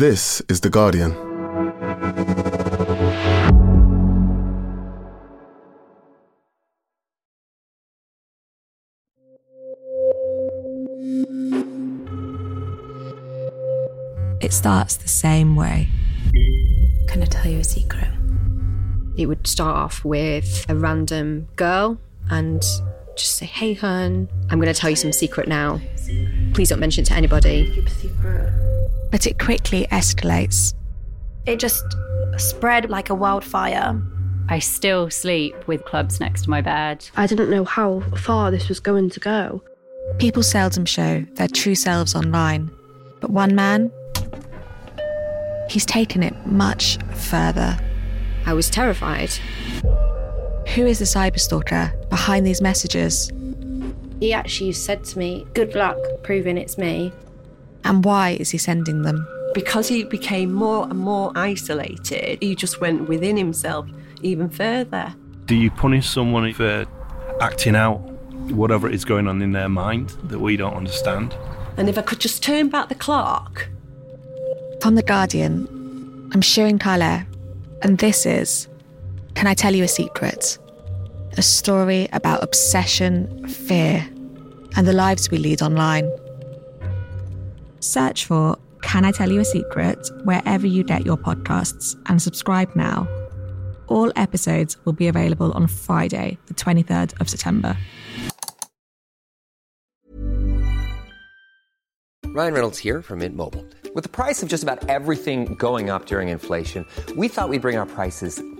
This is The Guardian. It starts the same way. Can I tell you a secret? It would start off with a random girl and just say, Hey, hun, I'm going to tell you some secret now. Please don't mention it to anybody. Keep a secret. But it quickly escalates. It just spread like a wildfire. I still sleep with clubs next to my bed. I didn't know how far this was going to go. People seldom show their true selves online. But one man, he's taken it much further. I was terrified. Who is the cyberstalker behind these messages? He actually said to me, Good luck proving it's me. And why is he sending them? Because he became more and more isolated, he just went within himself even further. Do you punish someone for acting out whatever is going on in their mind that we don't understand? And if I could just turn back the clock, From The Guardian, I'm Shirin Tyler, and this is Can I Tell You a Secret? A story about obsession, fear, and the lives we lead online. Search for Can I Tell You a Secret wherever you get your podcasts and subscribe now. All episodes will be available on Friday, the 23rd of September. Ryan Reynolds here from Mint Mobile. With the price of just about everything going up during inflation, we thought we'd bring our prices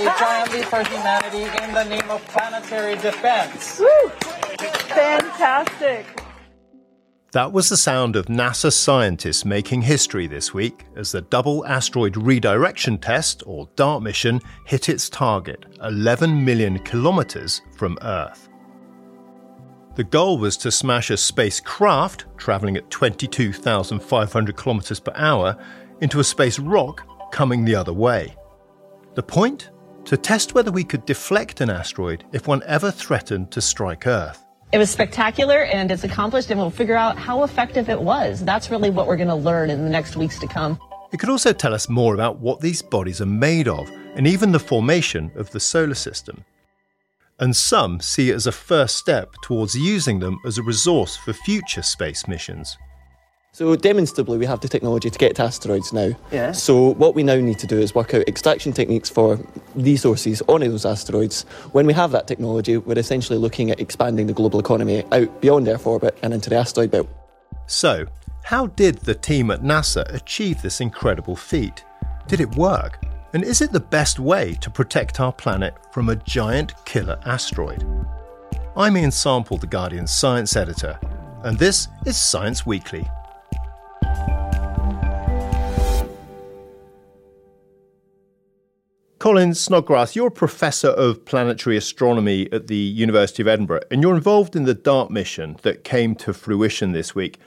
Impact a giant leap for humanity in the name of planetary defense. Fantastic. That was the sound of NASA scientists making history this week as the Double Asteroid Redirection Test, or DART mission, hit its target 11 million kilometers from Earth. The goal was to smash a spacecraft traveling at 22,500 kilometers per hour into a space rock coming the other way. The point? To test whether we could deflect an asteroid if one ever threatened to strike Earth. It was spectacular and it's accomplished, and we'll figure out how effective it was. That's really what we're going to learn in the next weeks to come. It could also tell us more about what these bodies are made of and even the formation of the solar system. And some see it as a first step towards using them as a resource for future space missions. So demonstrably, we have the technology to get to asteroids now. Yeah. So what we now need to do is work out extraction techniques for resources on those asteroids. When we have that technology, we're essentially looking at expanding the global economy out beyond Earth orbit and into the asteroid belt. So, how did the team at NASA achieve this incredible feat? Did it work? And is it the best way to protect our planet from a giant killer asteroid? I'm Ian Sample, The Guardian's science editor, and this is Science Weekly. Colin Snodgrass, you're a professor of planetary astronomy at the University of Edinburgh, and you're involved in the DART mission that came to fruition this week.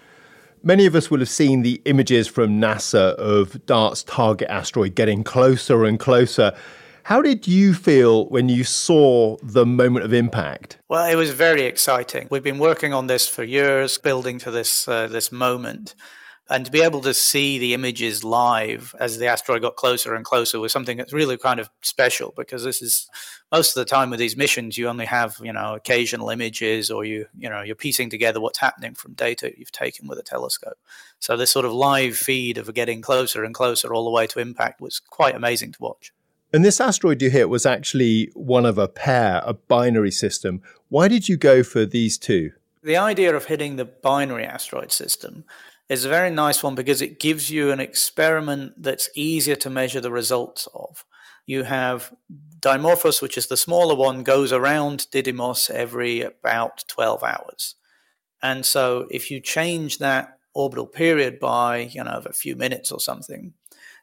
Many of us will have seen the images from NASA of DART's target asteroid getting closer and closer. How did you feel when you saw the moment of impact? Well, it was very exciting. We've been working on this for years, building to this uh, this moment. And to be able to see the images live as the asteroid got closer and closer was something that's really kind of special because this is most of the time with these missions you only have, you know, occasional images or you, you know, you're piecing together what's happening from data you've taken with a telescope. So this sort of live feed of getting closer and closer all the way to impact was quite amazing to watch. And this asteroid you hit was actually one of a pair, a binary system. Why did you go for these two? The idea of hitting the binary asteroid system is a very nice one because it gives you an experiment that's easier to measure the results of. You have Dimorphos, which is the smaller one, goes around Didymos every about 12 hours. And so if you change that orbital period by, you know, a few minutes or something,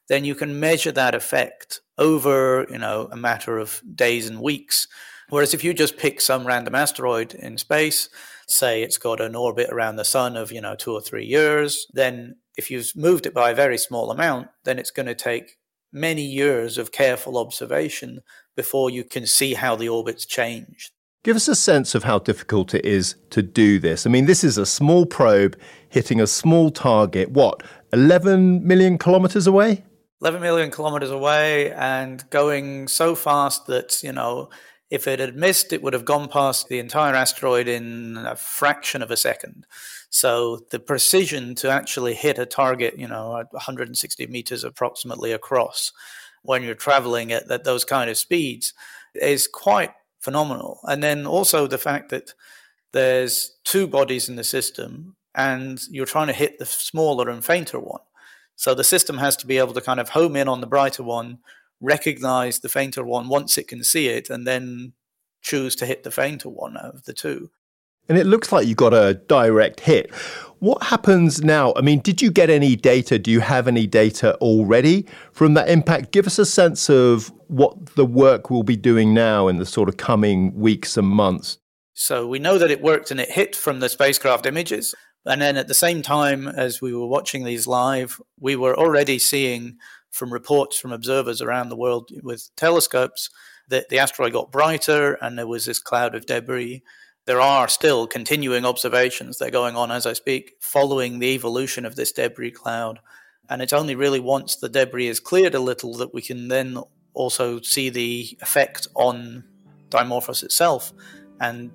then you can measure that effect over, you know, a matter of days and weeks. Whereas if you just pick some random asteroid in space, say it's got an orbit around the sun of, you know, two or three years, then if you've moved it by a very small amount, then it's going to take many years of careful observation before you can see how the orbit's changed. Give us a sense of how difficult it is to do this. I mean, this is a small probe hitting a small target, what, 11 million kilometers away? 11 million kilometers away and going so fast that, you know, if it had missed, it would have gone past the entire asteroid in a fraction of a second. So the precision to actually hit a target, you know, 160 meters approximately across when you're traveling at, at those kind of speeds is quite phenomenal. And then also the fact that there's two bodies in the system and you're trying to hit the smaller and fainter one. So the system has to be able to kind of home in on the brighter one, recognize the fainter one once it can see it, and then choose to hit the fainter one of the two. And it looks like you got a direct hit. What happens now? I mean, did you get any data? Do you have any data already from that impact? Give us a sense of what the work will be doing now in the sort of coming weeks and months. So we know that it worked and it hit from the spacecraft images. And then at the same time as we were watching these live, we were already seeing from reports from observers around the world with telescopes that the asteroid got brighter and there was this cloud of debris. There are still continuing observations that are going on as I speak, following the evolution of this debris cloud. And it's only really once the debris is cleared a little that we can then also see the effect on Dimorphos itself and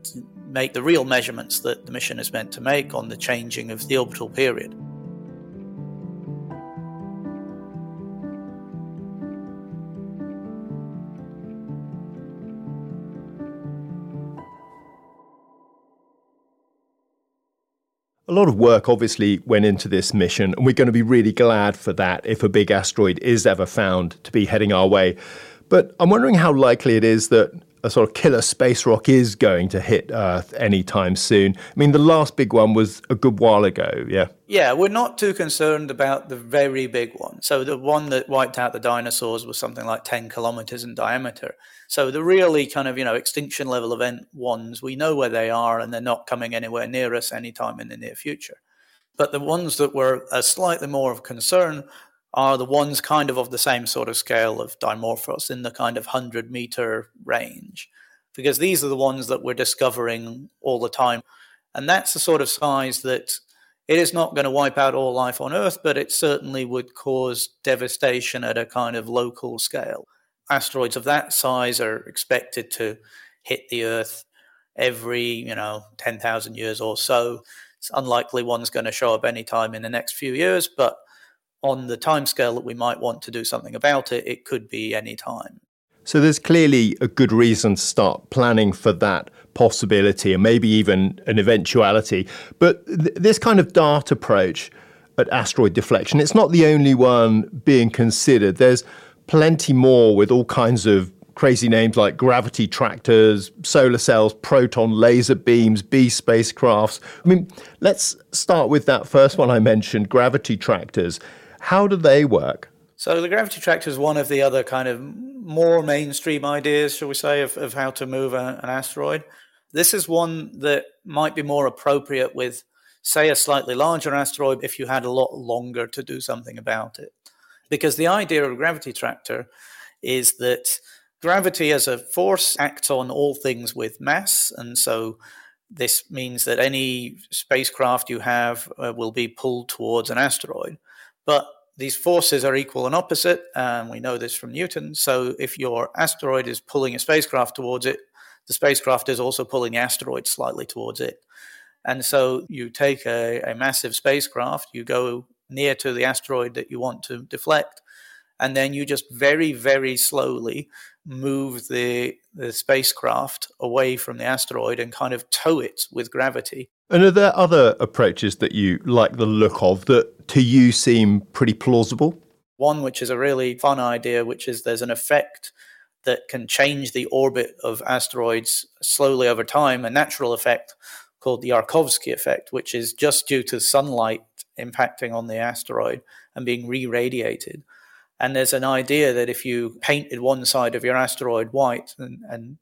make the real measurements that the mission is meant to make on the changing of the orbital period. A lot of work obviously went into this mission, and we're going to be really glad for that if a big asteroid is ever found to be heading our way. But I'm wondering how likely it is that a sort of killer space rock is going to hit Earth anytime soon. I mean, the last big one was a good while ago, yeah. Yeah, we're not too concerned about the very big one. So the one that wiped out the dinosaurs was something like 10 kilometers in diameter. So the really kind of, you know, extinction level event ones, we know where they are and they're not coming anywhere near us anytime in the near future. But the ones that were a slightly more of concern are the ones kind of of the same sort of scale of Dimorphos in the kind of 100 meter range, because these are the ones that we're discovering all the time. And that's the sort of size that it is not going to wipe out all life on Earth, but it certainly would cause devastation at a kind of local scale. Asteroids of that size are expected to hit the Earth every, you know, 10,000 years or so. It's unlikely one's going to show up anytime in the next few years, but on the timescale that we might want to do something about it, it could be any time. So there's clearly a good reason to start planning for that possibility and maybe even an eventuality. But th- this kind of dart approach at asteroid deflection, it's not the only one being considered. There's plenty more with all kinds of crazy names like gravity tractors, solar sails, proton laser beams, B spacecrafts. I mean, let's start with that first one I mentioned, gravity tractors. How do they work? So the gravity tractor is one of the other kind of more mainstream ideas, shall we say, of, of how to move a, an asteroid. This is one that might be more appropriate with, say, a slightly larger asteroid if you had a lot longer to do something about it. Because the idea of a gravity tractor is that Gravity as a force acts on all things with mass, and so this means that any spacecraft you have uh, will be pulled towards an asteroid. But these forces are equal and opposite, and we know this from Newton. So if your asteroid is pulling a spacecraft towards it, the spacecraft is also pulling the asteroid slightly towards it. And so you take a, a massive spacecraft, you go near to the asteroid that you want to deflect, and then you just very, very slowly move the, the spacecraft away from the asteroid and kind of tow it with gravity. And are there other approaches that you like the look of that to you seem pretty plausible? One which is a really fun idea, which is there's an effect that can change the orbit of asteroids slowly over time, a natural effect called the Yarkovsky effect, which is just due to sunlight impacting on the asteroid and being re radiated. And there's an idea that if you painted one side of your asteroid white and, and,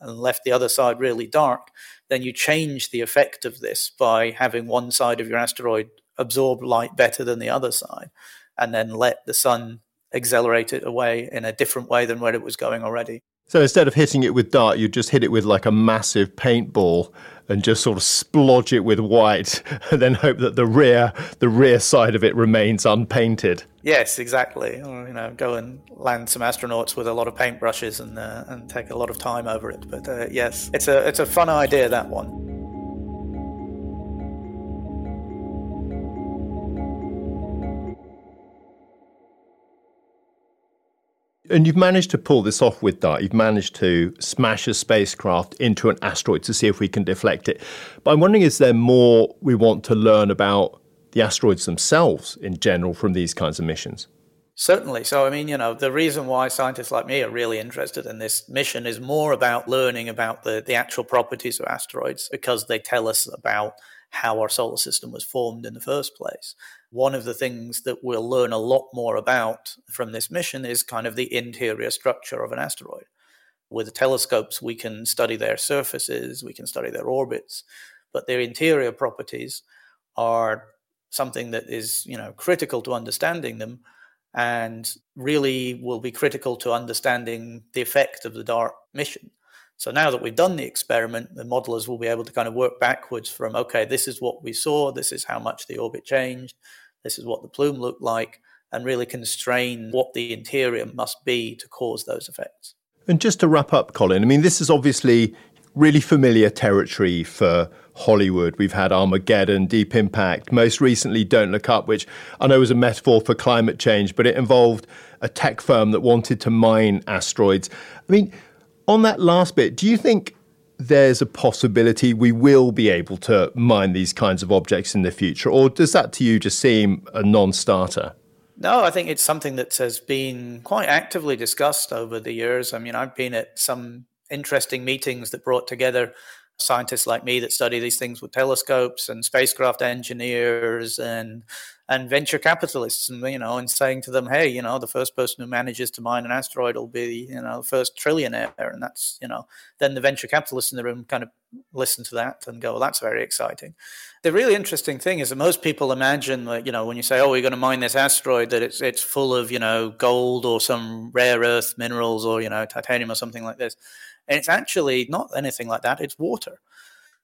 and left the other side really dark, then you change the effect of this by having one side of your asteroid absorb light better than the other side, and then let the sun accelerate it away in a different way than where it was going already. So instead of hitting it with dart, you just hit it with like a massive paintball and just sort of splodge it with white, and then hope that the rear the rear side of it remains unpainted. Yes, exactly. Or you know, go and land some astronauts with a lot of paintbrushes and uh, and take a lot of time over it. But uh, yes, it's a it's a fun idea that one. And you've managed to pull this off with DART. You've managed to smash a spacecraft into an asteroid to see if we can deflect it. But I'm wondering is there more we want to learn about the asteroids themselves in general from these kinds of missions? Certainly. So, I mean, you know, the reason why scientists like me are really interested in this mission is more about learning about the, the actual properties of asteroids because they tell us about how our solar system was formed in the first place one of the things that we'll learn a lot more about from this mission is kind of the interior structure of an asteroid. With the telescopes, we can study their surfaces, we can study their orbits, but their interior properties are something that is, you know, critical to understanding them and really will be critical to understanding the effect of the DART mission. So now that we've done the experiment, the modelers will be able to kind of work backwards from, okay, this is what we saw, this is how much the orbit changed, this is what the plume looked like, and really constrain what the interior must be to cause those effects. And just to wrap up, Colin, I mean, this is obviously really familiar territory for Hollywood. We've had Armageddon, Deep Impact, most recently Don't Look Up, which I know was a metaphor for climate change, but it involved a tech firm that wanted to mine asteroids. I mean, on that last bit, do you think there's a possibility we will be able to mine these kinds of objects in the future? Or does that to you just seem a non starter? No, I think it's something that has been quite actively discussed over the years. I mean, I've been at some interesting meetings that brought together scientists like me that study these things with telescopes and spacecraft engineers and and venture capitalists and you know and saying to them hey you know the first person who manages to mine an asteroid will be you know the first trillionaire. And that's you know then the venture capitalists in the room kind of listen to that and go well that's very exciting. The really interesting thing is that most people imagine that you know when you say oh we're going to mine this asteroid that it's it's full of you know gold or some rare earth minerals or you know titanium or something like this and it's actually not anything like that it's water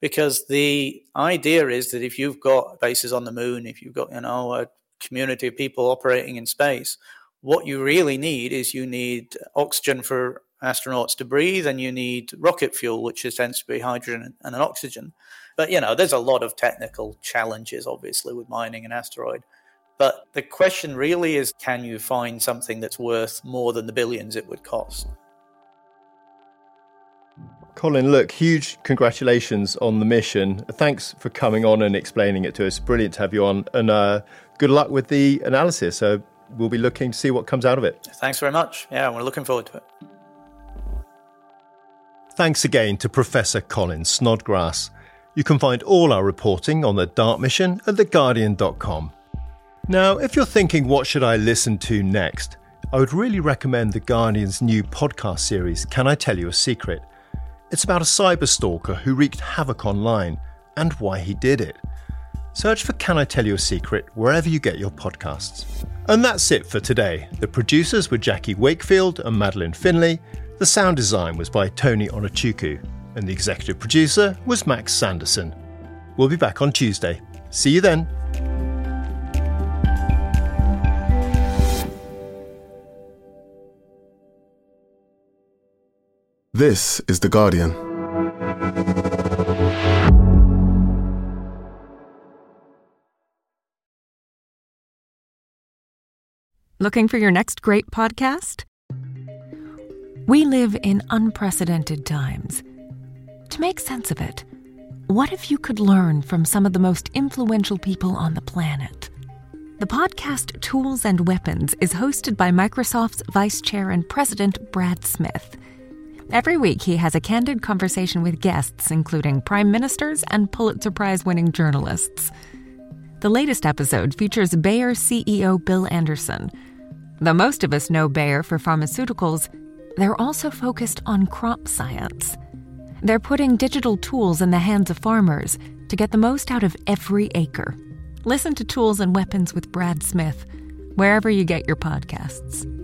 because the idea is that if you've got bases on the moon, if you've got you know a community of people operating in space, what you really need is you need oxygen for astronauts to breathe, and you need rocket fuel, which is, tends to be hydrogen and an oxygen. But you know, there's a lot of technical challenges, obviously, with mining an asteroid. But the question really is, can you find something that's worth more than the billions it would cost? Colin, look, huge congratulations on the mission. Thanks for coming on and explaining it to us. Brilliant to have you on. And uh, good luck with the analysis. So we'll be looking to see what comes out of it. Thanks very much. Yeah, we're looking forward to it. Thanks again to Professor Colin Snodgrass. You can find all our reporting on the DART mission at theguardian.com. Now, if you're thinking, what should I listen to next? I would really recommend The Guardian's new podcast series, Can I Tell You a Secret? It's about a cyber stalker who wreaked havoc online and why he did it. Search for Can I Tell You a Secret wherever you get your podcasts. And that's it for today. The producers were Jackie Wakefield and Madeleine Finlay. The sound design was by Tony Onuchukwu, and the executive producer was Max Sanderson. We'll be back on Tuesday. See you then. This is The Guardian. Looking for your next great podcast? We live in unprecedented times. To make sense of it, what if you could learn from some of the most influential people on the planet? The podcast Tools and Weapons is hosted by Microsoft's Vice Chair and President Brad Smith. Every week, he has a candid conversation with guests, including prime ministers and Pulitzer Prize winning journalists. The latest episode features Bayer CEO Bill Anderson. Though most of us know Bayer for pharmaceuticals, they're also focused on crop science. They're putting digital tools in the hands of farmers to get the most out of every acre. Listen to Tools and Weapons with Brad Smith, wherever you get your podcasts.